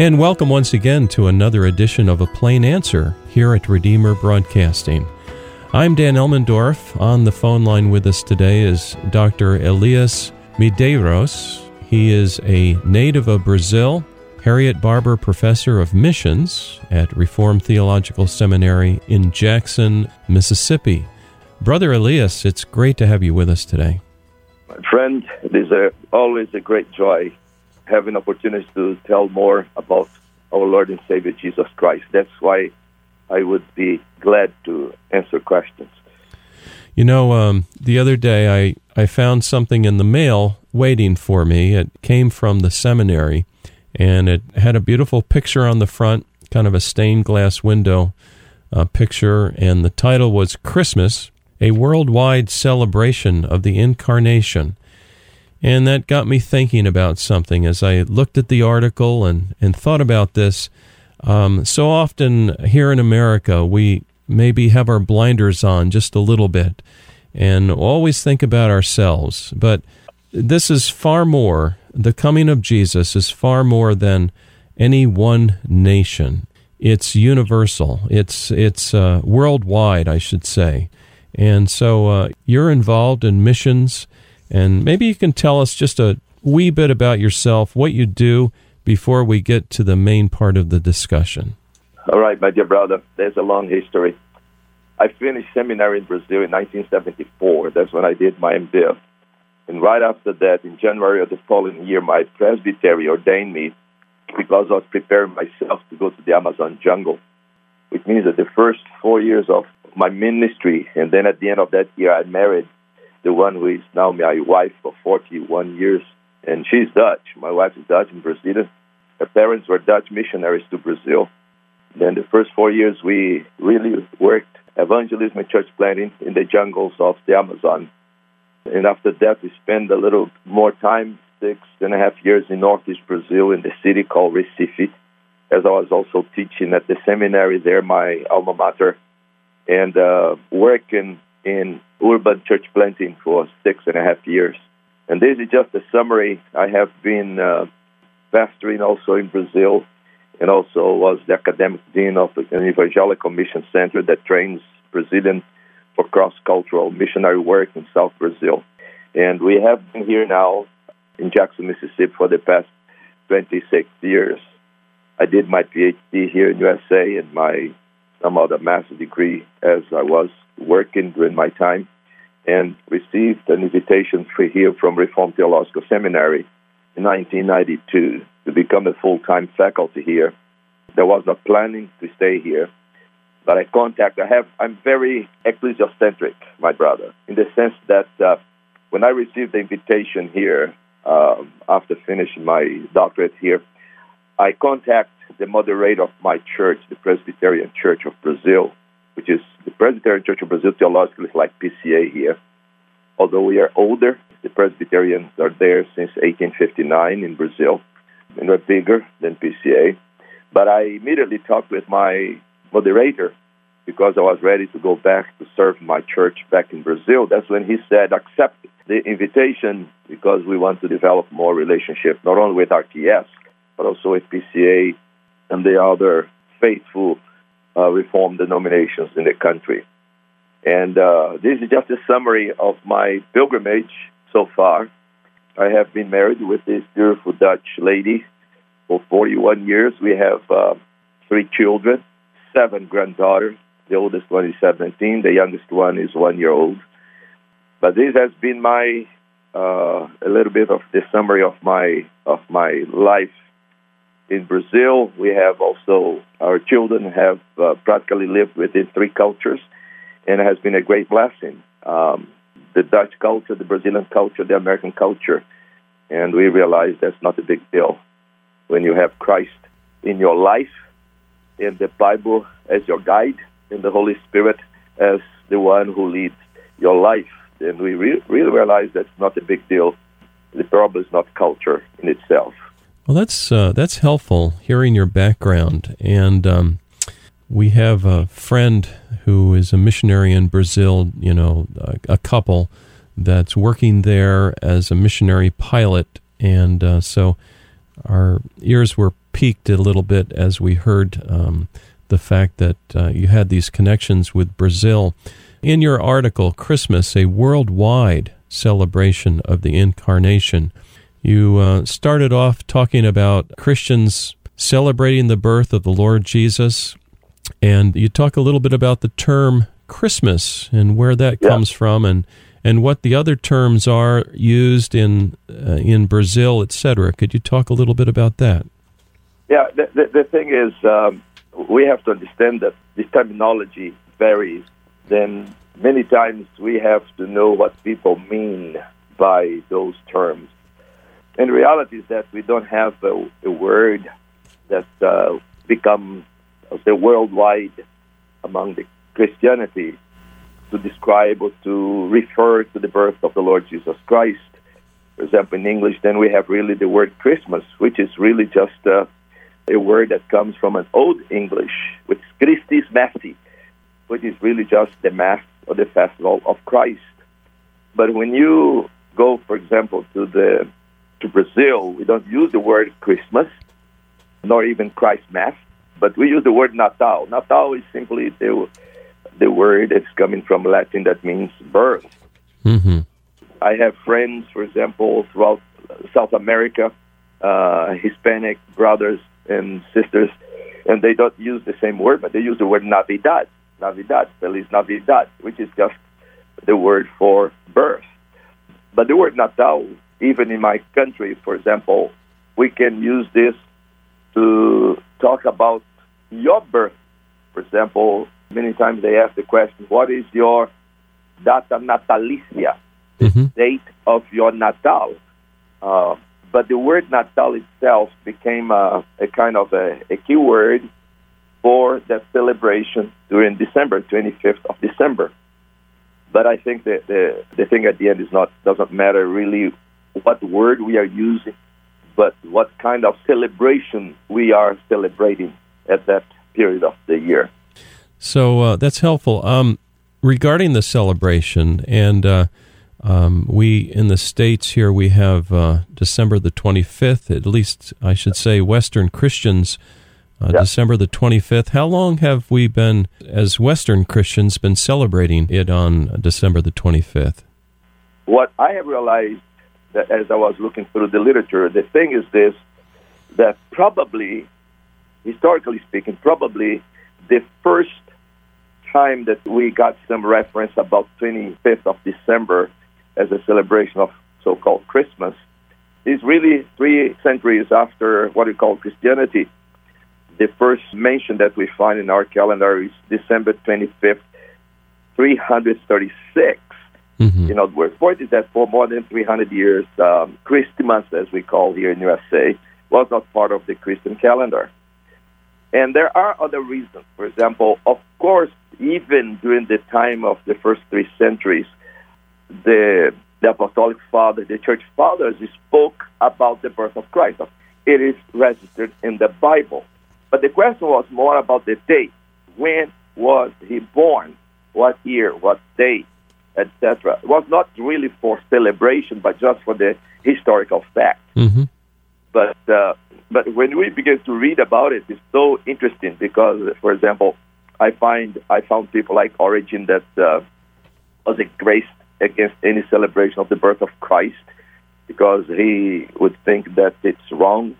And welcome once again to another edition of A Plain Answer here at Redeemer Broadcasting. I'm Dan Elmendorf. On the phone line with us today is Dr. Elias Medeiros. He is a native of Brazil, Harriet Barber Professor of Missions at Reformed Theological Seminary in Jackson, Mississippi. Brother Elias, it's great to have you with us today. My friend, it is a, always a great joy having opportunity to tell more about our Lord and Savior Jesus Christ. That's why I would be glad to answer questions. You know, um, the other day I, I found something in the mail waiting for me. It came from the seminary, and it had a beautiful picture on the front, kind of a stained glass window uh, picture, and the title was Christmas, a worldwide celebration of the Incarnation. And that got me thinking about something as I looked at the article and, and thought about this. Um, so often here in America, we maybe have our blinders on just a little bit and always think about ourselves. But this is far more, the coming of Jesus is far more than any one nation. It's universal. It's it's uh, worldwide, I should say. And so uh, you're involved in missions and maybe you can tell us just a wee bit about yourself, what you do, before we get to the main part of the discussion. All right, my dear brother, there's a long history. I finished seminary in Brazil in 1974. That's when I did my MDiv. And right after that, in January of the following year, my presbytery ordained me because I was preparing myself to go to the Amazon jungle, which means that the first four years of my ministry, and then at the end of that year, I married the one who is now my wife for 41 years, and she's Dutch. My wife is Dutch and Brazilian. Her parents were Dutch missionaries to Brazil. Then the first four years, we really worked evangelism and church planting in the jungles of the Amazon. And after that, we spent a little more time, six and a half years in northeast Brazil in the city called Recife, as I was also teaching at the seminary there, my alma mater, and uh, working in urban church planting for six and a half years. And this is just a summary. I have been uh, pastoring also in Brazil and also was the academic dean of an evangelical mission center that trains Brazilians for cross cultural missionary work in South Brazil. And we have been here now in Jackson, Mississippi for the past 26 years. I did my PhD here in USA and my some a master's degree as I was working during my time and received an invitation for here from Reformed Theological Seminary in 1992 to become a full-time faculty here. There was no planning to stay here, but I contact. I have. I'm very ecclesiocentric, my brother, in the sense that uh, when I received the invitation here um, after finishing my doctorate here, I contact the moderator of my church, the Presbyterian Church of Brazil, which is the Presbyterian Church of Brazil theologically is like PCA here. Although we are older, the Presbyterians are there since 1859 in Brazil, and we're bigger than PCA. But I immediately talked with my moderator because I was ready to go back to serve my church back in Brazil. That's when he said, accept the invitation because we want to develop more relationship, not only with RTS, but also with PCA and the other faithful uh, reform denominations in the country. And uh, this is just a summary of my pilgrimage so far. I have been married with this beautiful Dutch lady for 41 years. We have uh, three children, seven granddaughters. The oldest one is 17. The youngest one is one year old. But this has been my uh, a little bit of the summary of my of my life in Brazil, we have also our children have uh, practically lived within three cultures, and it has been a great blessing. Um, the Dutch culture, the Brazilian culture, the American culture, and we realize that's not a big deal when you have Christ in your life, and the Bible as your guide, and the Holy Spirit as the one who leads your life. And we re- really realize that's not a big deal. The problem is not culture in itself. Well, that's uh, that's helpful hearing your background, and um, we have a friend who is a missionary in Brazil. You know, a, a couple that's working there as a missionary pilot, and uh, so our ears were piqued a little bit as we heard um, the fact that uh, you had these connections with Brazil. In your article, Christmas, a worldwide celebration of the Incarnation, you uh, started off talking about Christians celebrating the birth of the Lord Jesus, and you talk a little bit about the term Christmas and where that yeah. comes from, and and what the other terms are used in uh, in Brazil, etc. Could you talk a little bit about that? Yeah, the, the, the thing is, um, we have to understand that this terminology varies. Then many times we have to know what people mean by those terms. And reality is that we don't have a, a word that uh, becomes the worldwide among the Christianity to describe or to refer to the birth of the Lord Jesus Christ. For example, in English, then we have really the word Christmas, which is really just uh, a word that comes from an Old English, which is Christis Massi, which is really just the Mass or the festival of Christ. But when you go, for example, to the to Brazil, we don't use the word Christmas, nor even Christ Mass, but we use the word Natal. Natal is simply the the word that's coming from Latin that means birth. Mm-hmm. I have friends, for example, throughout South America, uh, Hispanic brothers and sisters, and they don't use the same word, but they use the word Navidad, Navidad, Feliz Navidad, which is just the word for birth. But the word Natal, even in my country, for example, we can use this to talk about your birth. For example, Many times they ask the question, what is your data natalicia, mm-hmm. date of your natal? Uh, but the word natal itself became a, a kind of a, a key word for that celebration during December, 25th of December. But I think that the, the thing at the end is not doesn't matter really what word we are using, but what kind of celebration we are celebrating at that period of the year. So uh, that's helpful. Um, regarding the celebration, and uh, um, we in the states here we have uh, December the twenty fifth. At least I should say Western Christians. Uh, yep. December the 25th. How long have we been, as Western Christians, been celebrating it on December the 25th? What I have realized that as I was looking through the literature, the thing is this that probably, historically speaking, probably the first time that we got some reference about 25th of December as a celebration of so-called Christmas is really three centuries after what we call Christianity. The first mention that we find in our calendar is December 25th, 336. Mm-hmm. In other words, point is that for more than 300 years, um, Christmas, as we call here in USA, was not part of the Christian calendar. And there are other reasons. For example, of course, even during the time of the first three centuries, the, the apostolic father, the church fathers spoke about the birth of Christ. It is registered in the Bible. But the question was more about the date. When was he born? What year? What day? Etc. It was not really for celebration, but just for the historical fact. Mm-hmm. But uh, but when we begin to read about it, it's so interesting because, for example, I find I found people like Origen that uh, was against against any celebration of the birth of Christ because he would think that it's wrong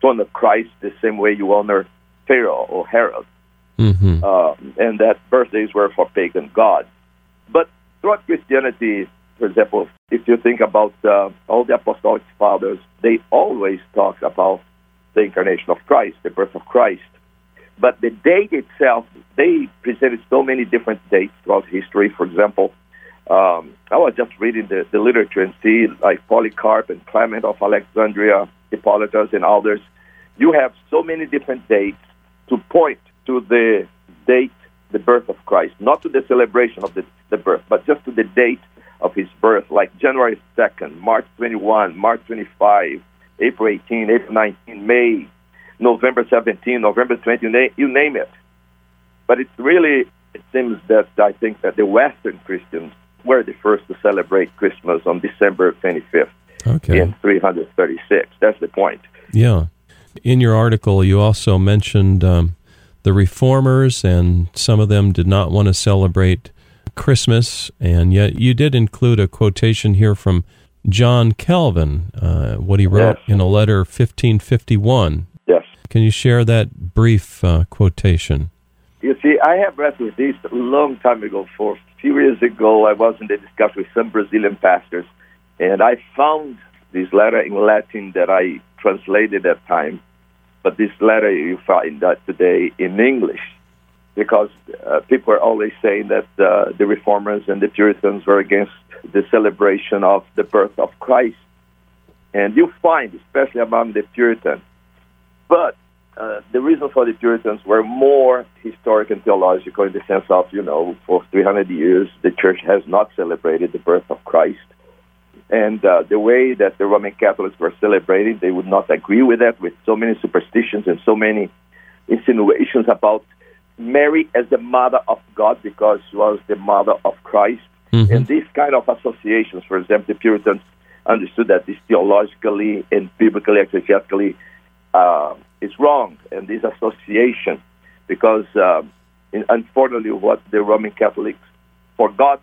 to honor Christ the same way you honor Pharaoh or Herod, mm-hmm. uh, and that birthdays were for pagan gods. But throughout Christianity, for example, if you think about uh, all the apostolic fathers, they always talk about the incarnation of Christ, the birth of Christ. But the date itself, they presented so many different dates throughout history. For example, um, I was just reading the, the literature and see like Polycarp and Clement of Alexandria, Hippolytus, and others. You have so many different dates to point to the date, the birth of Christ, not to the celebration of the, the birth, but just to the date of his birth, like January 2nd, March 21, March 25, April 18, April 19, May, November 17, November 20, you name, you name it. But it's really, it seems that I think that the Western Christians were the first to celebrate Christmas on December 25th okay. in 336. That's the point. Yeah. In your article, you also mentioned um, the reformers, and some of them did not want to celebrate Christmas, and yet you did include a quotation here from John Calvin, uh, what he wrote Yes. in a letter 1551. Yes. Can you share that brief uh, quotation? You see, I have read this a long time ago. For a few years ago, I was in a discussion with some Brazilian pastors, and I found this letter in Latin that I translated at time. But this letter you find that today in English, because uh, people are always saying that uh, the Reformers and the Puritans were against the celebration of the birth of Christ, and you find, especially among the Puritans, but uh, the reason for the Puritans were more historic and theological in the sense of, you know, for 300 years, the church has not celebrated the birth of Christ. And uh, the way that the Roman Catholics were celebrating, they would not agree with that, with so many superstitions and so many insinuations about Mary as the mother of God because she was the mother of Christ. Mhm. And these kind of associations, for example, the Puritans understood that this theologically and biblically, exegetically, uh, is wrong. And this association, because in- unfortunately, what the Roman Catholics forgot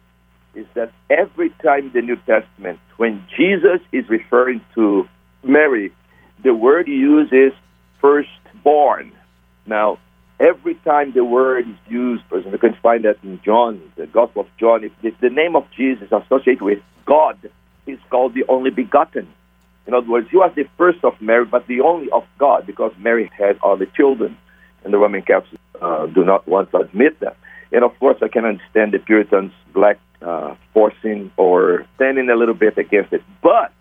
is that every time the New Testament, when Jesus is referring to Mary, the word he uses firstborn. Now, every time the word is used, for example, you can find that in John, the Gospel of John, if, if the name of Jesus is associated with God, he's called the only begotten. In other words, he was the first of Mary, but the only of God, because Mary had other children, and the Roman Catholics uh, do not want to admit that. And of course, I can understand the Puritans' black uh, forcing or standing a little bit against it. But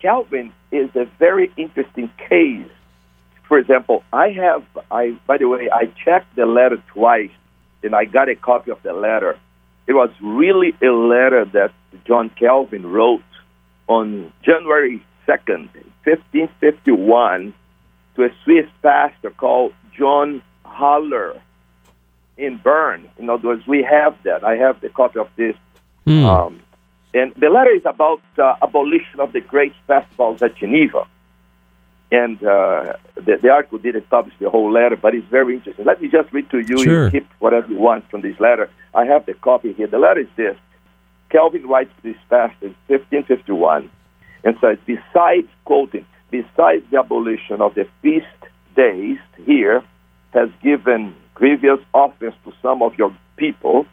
Calvin is a very interesting case. For example, I have, I by the way, I checked the letter twice, and I got a copy of the letter. It was really a letter that John Calvin wrote on January 2nd, 1551, to a Swiss pastor called John Haller in Bern. In other words, we have that. I have the copy of this. Hmm. Um, and the letter is about uh, abolition of the great festivals at Geneva. And uh, the, the article didn't publish the whole letter, but it's very interesting. Let me just read to you. Sure. You keep whatever you want from this letter. I have the copy here. The letter is this. Calvin writes to this pastor in 1551 and says, besides quoting, besides the abolition of the feast days here has given grievous offense to some of your people,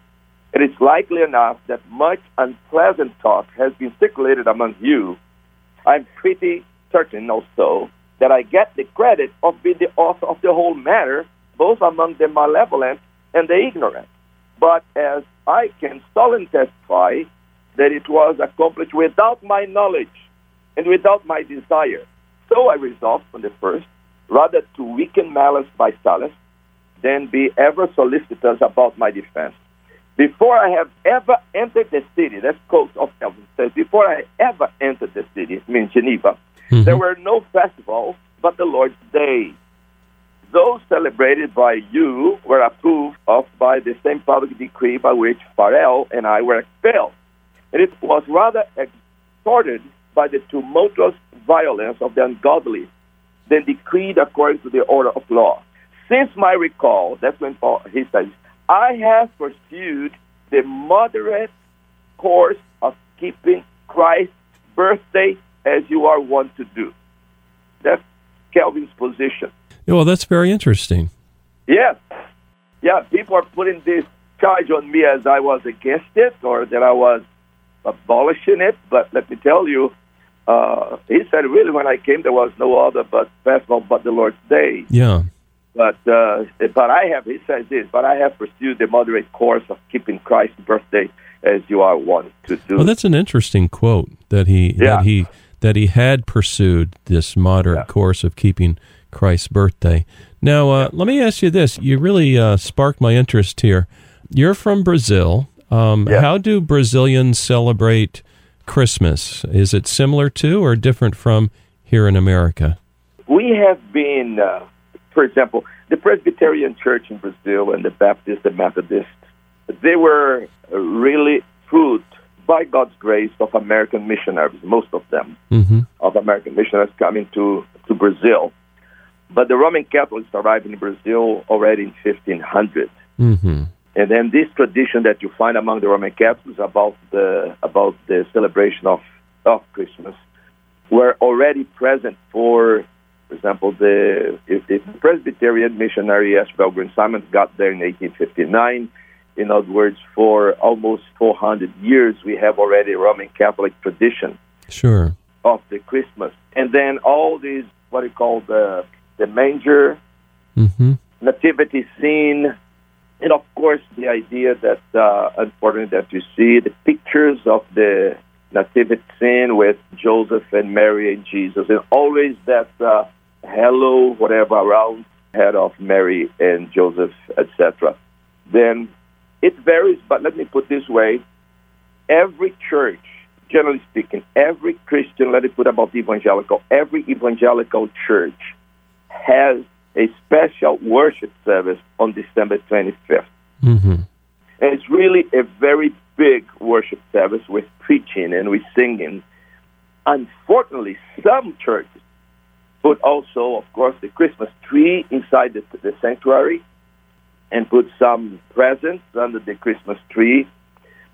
it is likely enough that much unpleasant talk has been circulated among you. I'm pretty certain also that I get the credit of being the author of the whole matter, both among the malevolent and the ignorant. But as I can solemnly testify that it was accomplished without my knowledge and without my desire, so I resolved from the first rather to weaken malice by silence than be ever solicitous about my defense. Before I have ever entered the city, that's quote of Calvin says, before I ever entered the city, I mean Geneva, Mhm. there were no festivals but the Lord's Day. Those celebrated by you were approved of by the same public decree by which Farel and I were expelled. And it was rather extorted by the tumultuous violence of the ungodly than decreed according to the order of law. Since my recall, that's when Paul, he says, I have pursued the moderate course of keeping Christ's birthday as you are wont to do. That's Calvin's position. Yeah, well, that's very interesting. Yes. Yeah, people are putting this charge on me as I was against it or that I was abolishing it, but let me tell you, uh, he said, really, when I came, there was no other but festival but the Lord's Day. Yeah. But uh, but I have, he says this, but I have pursued the moderate course of keeping Christ's birthday as you are wont to do. Well, that's an interesting quote that he Yeah. that he that he had pursued this moderate Yeah. course of keeping Christ's birthday. Now, uh, let me ask you this: You really uh, sparked my interest here. You're from Brazil. Um, Yeah. How do Brazilians celebrate Christmas? Is it similar to or different from here in America? we have been, uh, for example, the Presbyterian Church in Brazil and the Baptist, the Methodist, they were really fruit by God's grace of American missionaries, most of them hmm of American missionaries coming to, to Brazil. But the Roman Catholics arrived in Brazil already in 1500. Mm-hmm. And then this tradition that you find among the Roman Catholics about the about the celebration of, of Christmas were already present for, for example, the, if the Presbyterian missionary Ashbel Green Simonton got there in 1859. In other words, for almost 400 years, we have already a Roman Catholic tradition Sure. of the Christmas. And then all these, what you call the, the manger, Mm-hmm. nativity scene, and of course the idea that uh, unfortunately that you see the pictures of the nativity scene with Joseph and Mary and Jesus, and always that uh, hello whatever around head of Mary and Joseph, etc. Then it varies, but let me put this way: every church, generally speaking, every Christian, let me put about evangelical, every evangelical church has a special worship service on December 25th. Mm-hmm. And it's really a very big worship service with preaching and with singing. Unfortunately, some churches put also, of course, the Christmas tree inside the, the sanctuary and put some presents under the Christmas tree.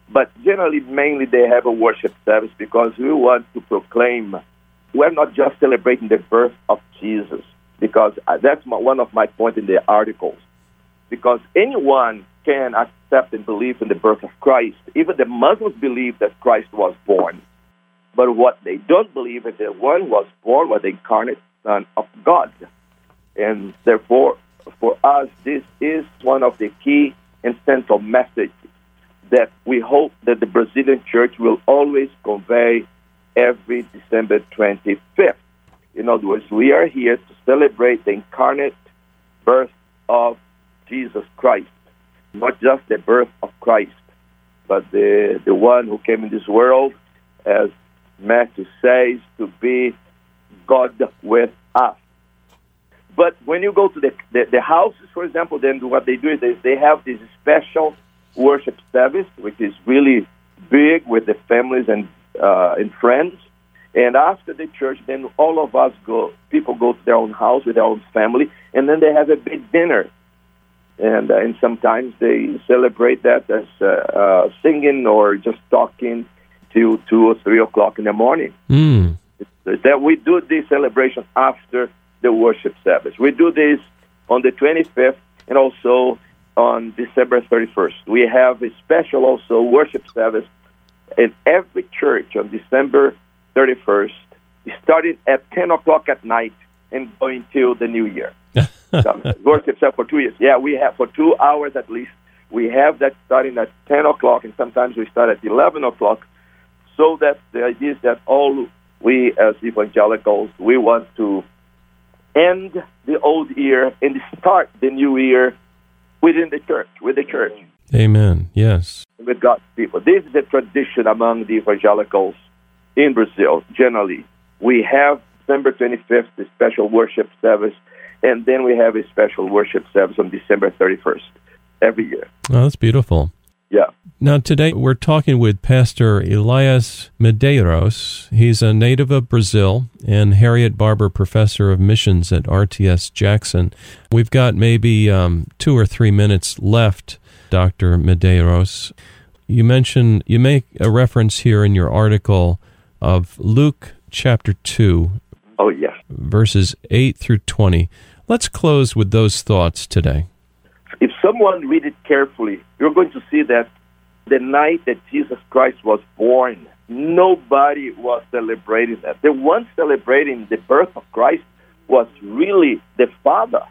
But generally, mainly they have a worship service because we want to proclaim we're not just celebrating the birth of Jesus, because uh, that's my, one of my points in the articles. Because anyone can accept and believe in the birth of Christ. Even the Muslims believe that Christ was born. But what they don't believe is that one was born was the incarnate Son of God. And therefore, for us, this is one of the key and central messages that we hope that the Brazilian church will always convey every December 25th. In other words, we are here to celebrate the incarnate birth of Jesus Christ, not just the birth of Christ, but the, the one who came in this world, as Matthew says, to be God with us. But when you go to the, the, the houses, for example, then what they do is they, they have this special worship service, which is really big with the families and uh, and friends. And after the church, then all of us go. People go to their own house with their own family, and then they have a big dinner. And uh, and sometimes they celebrate that as uh, uh, singing or just talking till two or three o'clock in the morning. Mm. That we do this celebration after the worship service. We do this on the 25th and also on December 31st. We have a special also worship service in every church on December 31st, starting at 10 o'clock at night and going till the new year. worship service for two years. Yeah, we have for two hours at least. We have that starting at 10 o'clock, and sometimes we start at 11 o'clock. So that the idea is that all we as evangelicals, we want to end the old year and start the new year within the church, with the church, Amen. Yes. with God's people. This is a tradition among the evangelicals in Brazil, generally. We have December 25th, the special worship service, and then we have a special worship service on December 31st every year. Oh, that's beautiful. Yeah. Now, today we're talking with Pastor Elias Medeiros. He's a native of Brazil and Harriet Barber Professor of Missions at RTS Jackson. We've got maybe um, two or three minutes left, Dr. Medeiros. You mention, you make a reference here in your article of Luke chapter 2, Oh, yes. verses 8 through 20. Let's close with those thoughts today. If someone read it carefully, you're going to see that the night that Jesus Christ was born, nobody was celebrating that. The one celebrating the birth of Christ was really the Father.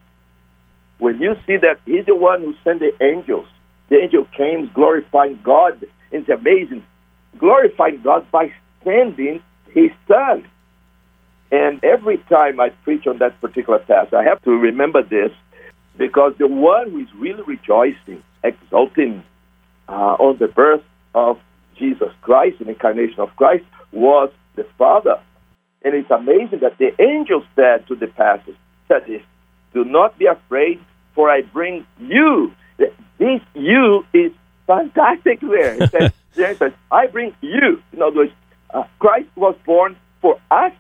When you see that He's the one who sent the angels, the angel came glorifying God. It's amazing. Glorifying God by sending His Son. And every time I preach on that particular passage, I have to remember this because the one who is really rejoicing, exulting uh, on the birth of Jesus Christ, the incarnation of Christ, was the Father. And it's amazing that the angel said to the pastors, said this, do not be afraid, for I bring you. This you is fantastic there. He said, says, I bring you. In other words, uh, Christ was born for us.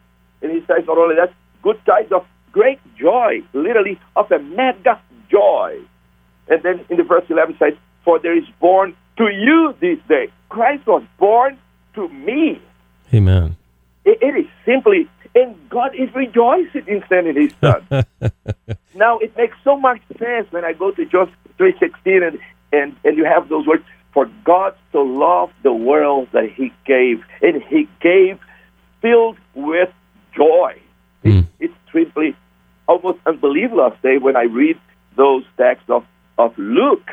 And he says not only that, good tidings of great joy, literally of a mega joy. And then in the verse 11 says, For there is born to you this day. Christ was born to me. Amen. it, it is simply, and God is rejoicing in sending His Son. now it makes so much sense when I go to John three sixteen and, and and you have those words. For God so loved the world that He gave, and He gave filled with joy. Mm. It, it's simply almost unbelievable today when I read those texts of, of Luke.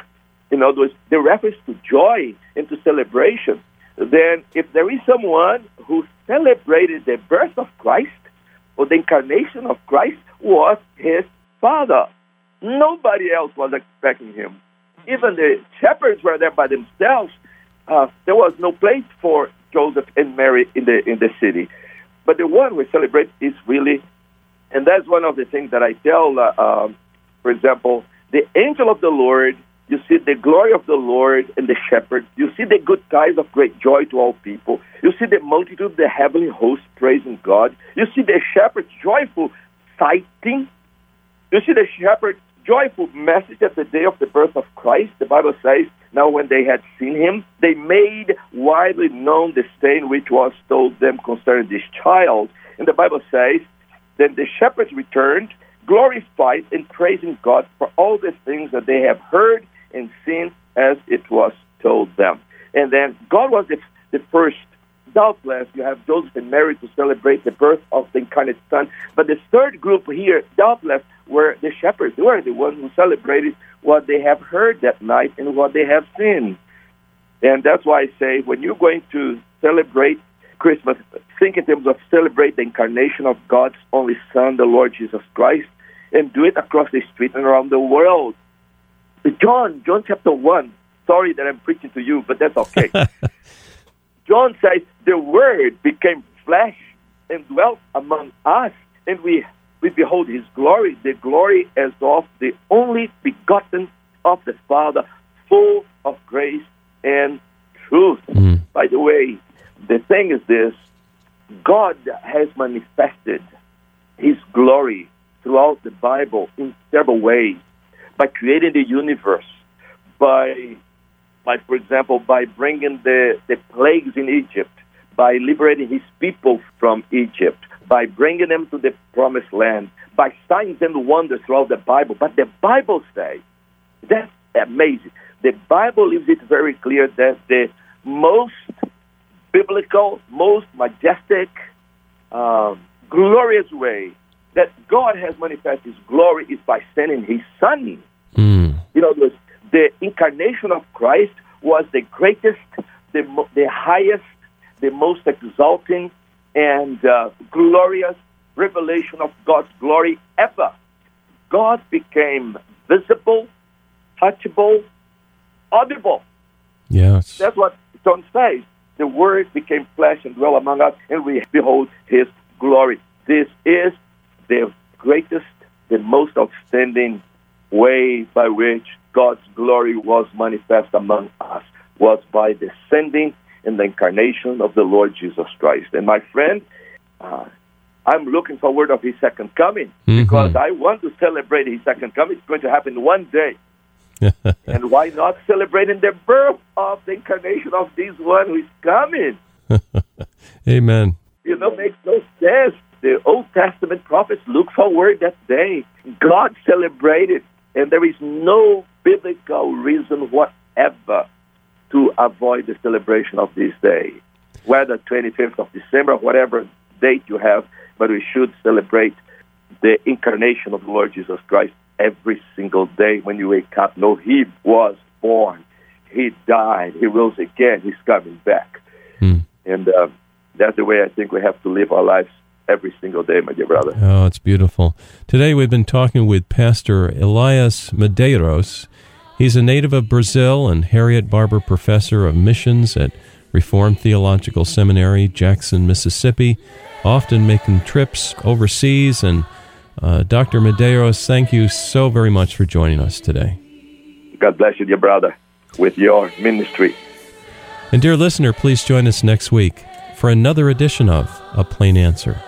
In other words, the reference to joy and to celebration. Then, if there is someone who celebrated the birth of Christ or the incarnation of Christ, was his father. Nobody else was expecting him. Even the shepherds were there by themselves. Uh, there was no place for Joseph and Mary in the in the city. But the one we celebrate is really, and that's one of the things that I tell. Uh, um, for example, the angel of the Lord. You see the glory of the Lord and the shepherds. You see the good tidings of great joy to all people. You see the multitude, the heavenly host praising God. You see the shepherds joyful sighting. You see the shepherds joyful message at the day of the birth of Christ. The Bible says, now when they had seen him, they made widely known the saying which was told them concerning this child. And the Bible says, then the shepherds returned, glorified and praising God for all the things that they have heard and seen as it was told them. And then God was the, the first doubtless you have Joseph and Mary to celebrate the birth of the incarnate Son. But the third group here, doubtless, were the shepherds. They were the ones who celebrated what they have heard that night and what they have seen. And that's why I say when you're going to celebrate Christmas, think in terms of celebrate the incarnation of God's only Son, the Lord Jesus Christ, and do it across the street and around the world. John, John chapter 1. Sorry that I'm preaching to you, but that's okay. John says, The Word became flesh and dwelt among us, and we, we behold His glory, the glory as of the only begotten of the Father, full of grace and truth. Mm. By the way, the thing is this God has manifested His glory throughout the Bible in several ways by creating the universe, by by, for example, by bringing the, the plagues in Egypt, by liberating his people from Egypt, by bringing them to the promised land, by signs and wonders throughout the Bible. But the Bible says, that's amazing. The Bible leaves it very clear that the most biblical, most majestic, um, glorious way that God has manifested his glory is by sending his son. Mm. You know, the, the incarnation of Christ was the greatest, the, the highest, the most exalting, and uh, glorious revelation of God's glory ever. God became visible, touchable, audible. Yes. That's what John says. The Word became flesh and dwelt among us, and we behold His glory. This is the greatest, the most outstanding way by which God's glory was manifest among us, was by the and the incarnation of the Lord Jesus Christ. And my friend, uh, I'm looking forward of His second coming Mhm. because I want to celebrate His second coming. It's going to happen one day. and why not celebrating the birth of the incarnation of this one who is coming? Amen. You know, makes no sense. The Old Testament prophets look forward that day. God celebrated, and there is no biblical reason whatever to avoid the celebration of this day. Whether 25th of December, whatever date you have, but we should celebrate the incarnation of the Lord Jesus Christ every single day when you wake up. No, He was born. He died. He rose again. He's coming back. Hmm. And uh, that's the way I think we have to live our lives every single day, my dear brother. Oh, it's beautiful. Today we've been talking with Pastor Elias Medeiros. He's a native of Brazil and Harriet Barber Professor of Missions at Reformed Theological Seminary, Jackson, Mississippi, often making trips overseas. And uh, Dr. Medeiros, thank you so very much for joining us today. God bless you, dear brother, with your ministry. And dear listener, please join us next week for another edition of A Plain Answer.